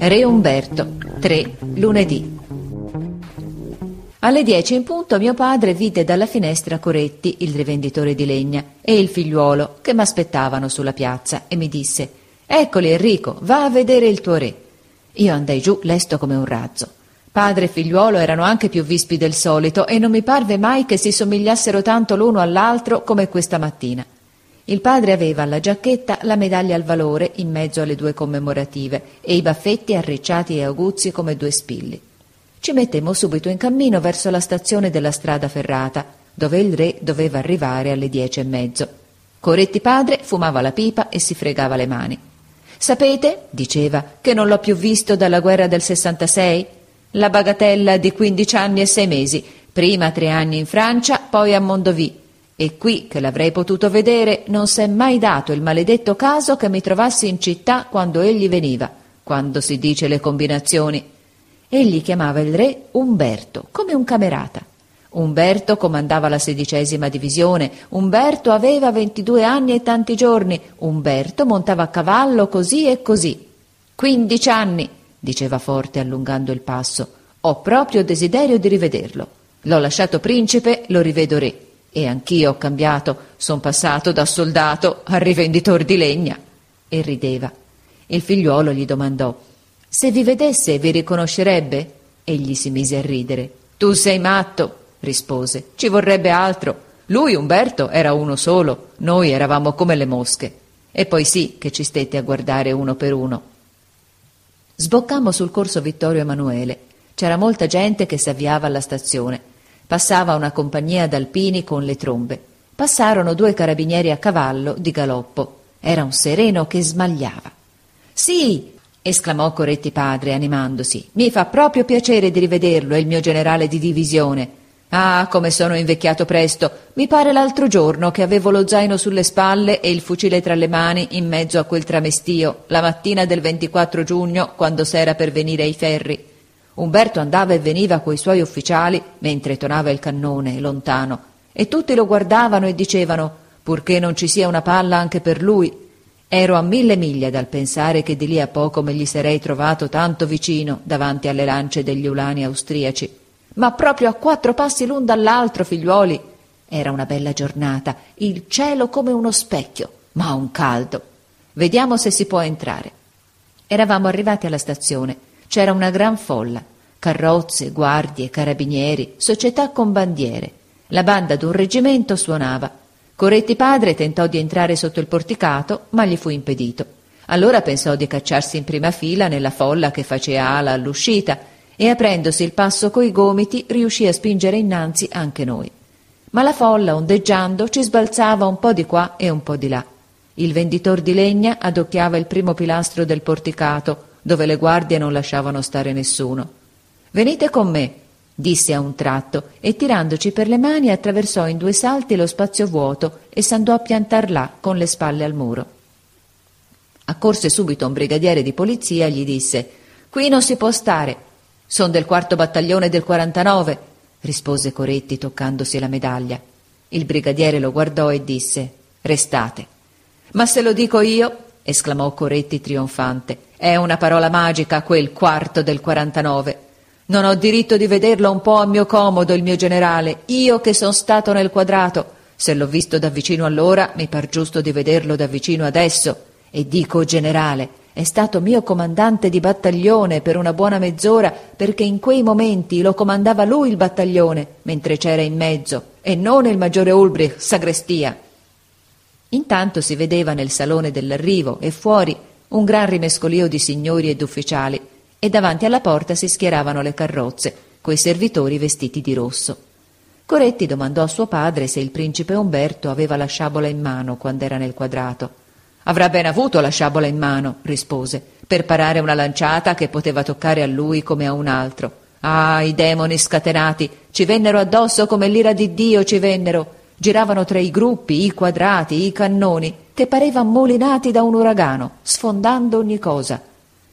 Re Umberto, 3, lunedì. Alle dieci in punto mio padre vide dalla finestra Coretti, il rivenditore di legna, e il figliuolo che m'aspettavano sulla piazza e mi disse Eccoli Enrico, va a vedere il tuo re. Io andai giù lesto come un razzo. Padre e figliuolo erano anche più vispi del solito e non mi parve mai che si somigliassero tanto l'uno all'altro come questa mattina. Il padre aveva alla giacchetta la medaglia al valore in mezzo alle due commemorative e i baffetti arricciati e aguzzi come due spilli. Ci mettemmo subito in cammino verso la stazione della strada ferrata, dove il re doveva arrivare alle dieci e mezzo. Coretti padre fumava la pipa e si fregava le mani. Sapete, diceva, che non l'ho più visto dalla guerra del 66? La bagatella di quindici anni e sei mesi, prima tre anni in Francia, poi a Mondovì. E qui, che l'avrei potuto vedere, non s'è mai dato il maledetto caso che mi trovassi in città quando egli veniva, quando si dice le combinazioni. Egli chiamava il re Umberto, come un camerata. Umberto comandava la sedicesima divisione, Umberto aveva ventidue anni e tanti giorni, Umberto montava a cavallo così e così. Quindici anni, diceva forte allungando il passo, ho proprio desiderio di rivederlo. L'ho lasciato principe, lo rivedo re. E anch'io ho cambiato, son passato da soldato a rivenditor di legna. E rideva. Il figliuolo gli domandò se vi vedesse vi riconoscerebbe? Egli si mise a ridere. Tu sei matto, rispose. Ci vorrebbe altro. Lui, Umberto, era uno solo, noi eravamo come le mosche. E poi sì che ci stette a guardare uno per uno. Sboccammo sul corso Vittorio Emanuele. C'era molta gente che si avviava alla stazione. Passava una compagnia d'alpini con le trombe. Passarono due carabinieri a cavallo di galoppo. Era un sereno che smagliava. Sì, esclamò Coretti padre, animandosi. Mi fa proprio piacere di rivederlo, è il mio generale di divisione. Ah, come sono invecchiato presto. Mi pare l'altro giorno che avevo lo zaino sulle spalle e il fucile tra le mani in mezzo a quel tramestio, la mattina del 24 giugno, quando s'era per venire ai ferri. Umberto andava e veniva coi suoi ufficiali mentre tonava il cannone lontano, e tutti lo guardavano e dicevano purché non ci sia una palla anche per lui, Ero a mille miglia dal pensare che di lì a poco me gli sarei trovato tanto vicino davanti alle lance degli ulani austriaci. Ma proprio a quattro passi l'un dall'altro, figliuoli. Era una bella giornata, il cielo come uno specchio, ma un caldo. Vediamo se si può entrare. Eravamo arrivati alla stazione. C'era una gran folla. Carrozze, guardie, carabinieri, società con bandiere. La banda d'un reggimento suonava. Coretti padre tentò di entrare sotto il porticato, ma gli fu impedito. Allora pensò di cacciarsi in prima fila nella folla che faceva ala all'uscita e aprendosi il passo coi gomiti riuscì a spingere innanzi anche noi. Ma la folla, ondeggiando, ci sbalzava un po' di qua e un po' di là. Il venditor di legna adocchiava il primo pilastro del porticato, dove le guardie non lasciavano stare nessuno. Venite con me, disse a un tratto e tirandoci per le mani attraversò in due salti lo spazio vuoto e s'andò a piantar là con le spalle al muro. Accorse subito un brigadiere di polizia e gli disse Qui non si può stare. Son del quarto battaglione del 49, rispose Coretti toccandosi la medaglia. Il brigadiere lo guardò e disse Restate. Ma se lo dico io, esclamò Coretti trionfante, è una parola magica quel quarto del 49. Non ho diritto di vederlo un po' a mio comodo, il mio generale, io che son stato nel quadrato. Se l'ho visto da vicino allora, mi par giusto di vederlo da vicino adesso. E dico generale, è stato mio comandante di battaglione per una buona mezz'ora, perché in quei momenti lo comandava lui il battaglione, mentre c'era in mezzo, e non il maggiore Ulbrich, sagrestia. Intanto si vedeva nel salone dell'arrivo e fuori un gran rimescolio di signori ed ufficiali e davanti alla porta si schieravano le carrozze, coi servitori vestiti di rosso. Coretti domandò a suo padre se il principe Umberto aveva la sciabola in mano quando era nel quadrato. Avrà ben avuto la sciabola in mano, rispose, per parare una lanciata che poteva toccare a lui come a un altro. Ah, i demoni scatenati ci vennero addosso come l'ira di Dio ci vennero. Giravano tra i gruppi, i quadrati, i cannoni, che parevan molinati da un uragano, sfondando ogni cosa.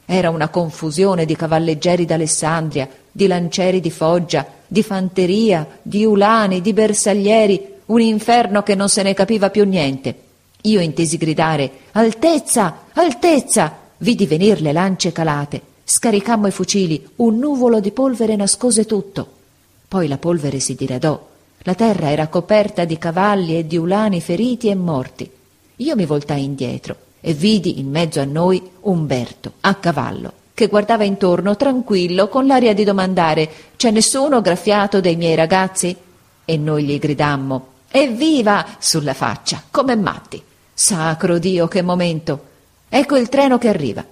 Era una confusione di cavalleggeri d'Alessandria, di lancieri di Foggia, di fanteria, di ulani, di bersaglieri, un inferno che non se ne capiva più niente. Io intesi gridare Altezza, altezza! Vidi venir le lance calate. Scaricammo i fucili, un nuvolo di polvere nascose tutto. Poi la polvere si diradò. La terra era coperta di cavalli e di ulani feriti e morti. Io mi voltai indietro e vidi in mezzo a noi Umberto, a cavallo, che guardava intorno tranquillo con l'aria di domandare c'è nessuno graffiato dei miei ragazzi? E noi gli gridammo evviva sulla faccia, come matti. Sacro Dio, che momento! Ecco il treno che arriva.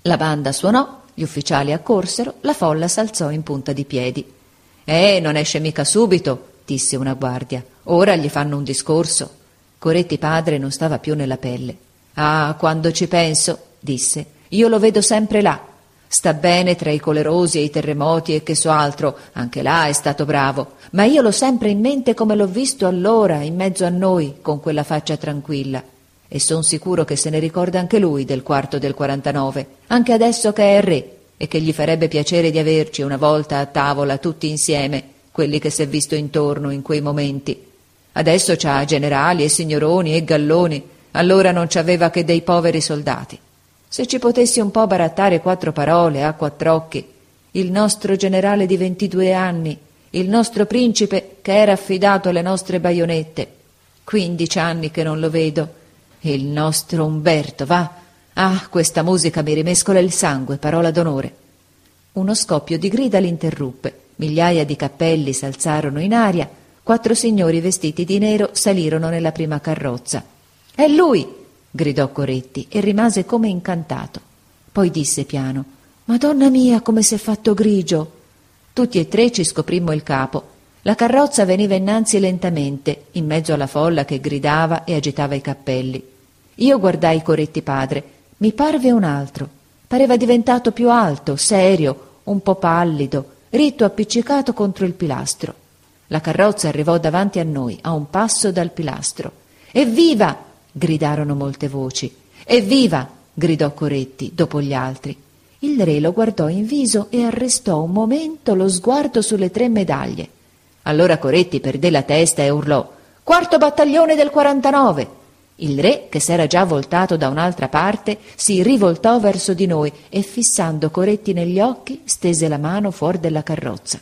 La banda suonò, gli ufficiali accorsero, la folla s'alzò in punta di piedi. Eh, non esce mica subito, disse una guardia. Ora gli fanno un discorso. Coretti padre non stava più nella pelle. Ah, quando ci penso, disse, io lo vedo sempre là. Sta bene tra i colerosi e i terremoti e che so altro, anche là è stato bravo, ma io l'ho sempre in mente come l'ho visto allora, in mezzo a noi, con quella faccia tranquilla e son sicuro che se ne ricorda anche lui del quarto del 49, anche adesso che è re e che gli farebbe piacere di averci una volta a tavola tutti insieme, quelli che s'è visto intorno in quei momenti. Adesso c'ha generali e signoroni e galloni, allora non ci aveva che dei poveri soldati. Se ci potessi un po' barattare quattro parole a quattr'occhi, il nostro generale di ventidue anni, il nostro principe che era affidato alle nostre baionette, quindici anni che non lo vedo, il nostro Umberto, va. Ah, questa musica mi rimescola il sangue, parola d'onore. Uno scoppio di grida l'interruppe. Migliaia di cappelli s'alzarono in aria. Quattro signori vestiti di nero salirono nella prima carrozza. È lui! gridò Coretti e rimase come incantato. Poi disse piano: Madonna mia, come s'è fatto grigio! Tutti e tre ci scoprimmo il capo. La carrozza veniva innanzi lentamente, in mezzo alla folla che gridava e agitava i cappelli. Io guardai Coretti padre, mi parve un altro. Pareva diventato più alto, serio, un po' pallido, ritto appiccicato contro il pilastro. La carrozza arrivò davanti a noi, a un passo dal pilastro. Evviva! gridarono molte voci. Evviva! gridò Coretti, dopo gli altri. Il re lo guardò in viso e arrestò un momento lo sguardo sulle tre medaglie. Allora Coretti perdé la testa e urlò Quarto battaglione del 49! Il re, che s'era già voltato da un'altra parte, si rivoltò verso di noi e, fissando Coretti negli occhi, stese la mano fuori della carrozza.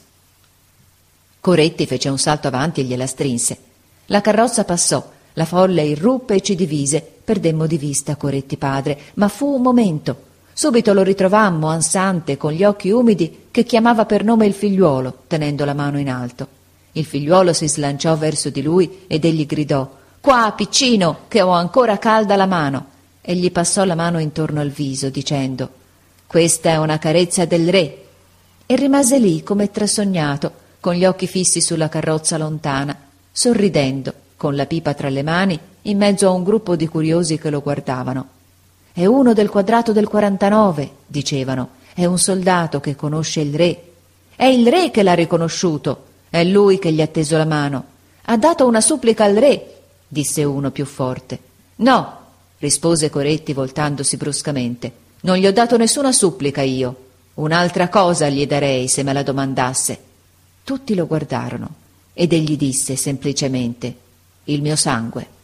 Coretti fece un salto avanti e gliela strinse. La carrozza passò, la folla irruppe e ci divise. Perdemmo di vista Coretti padre, ma fu un momento. Subito lo ritrovammo, ansante, con gli occhi umidi, che chiamava per nome il figliuolo, tenendo la mano in alto. Il figliuolo si slanciò verso di lui ed egli gridò Qua, piccino, che ho ancora calda la mano. E gli passò la mano intorno al viso, dicendo Questa è una carezza del re. E rimase lì come trasognato, con gli occhi fissi sulla carrozza lontana, sorridendo, con la pipa tra le mani, in mezzo a un gruppo di curiosi che lo guardavano. È uno del quadrato del 49, dicevano. È un soldato che conosce il re. È il re che l'ha riconosciuto. È lui che gli ha teso la mano. Ha dato una supplica al re disse uno più forte. No, rispose Coretti voltandosi bruscamente. Non gli ho dato nessuna supplica io. Un'altra cosa gli darei se me la domandasse. Tutti lo guardarono ed egli disse semplicemente il mio sangue.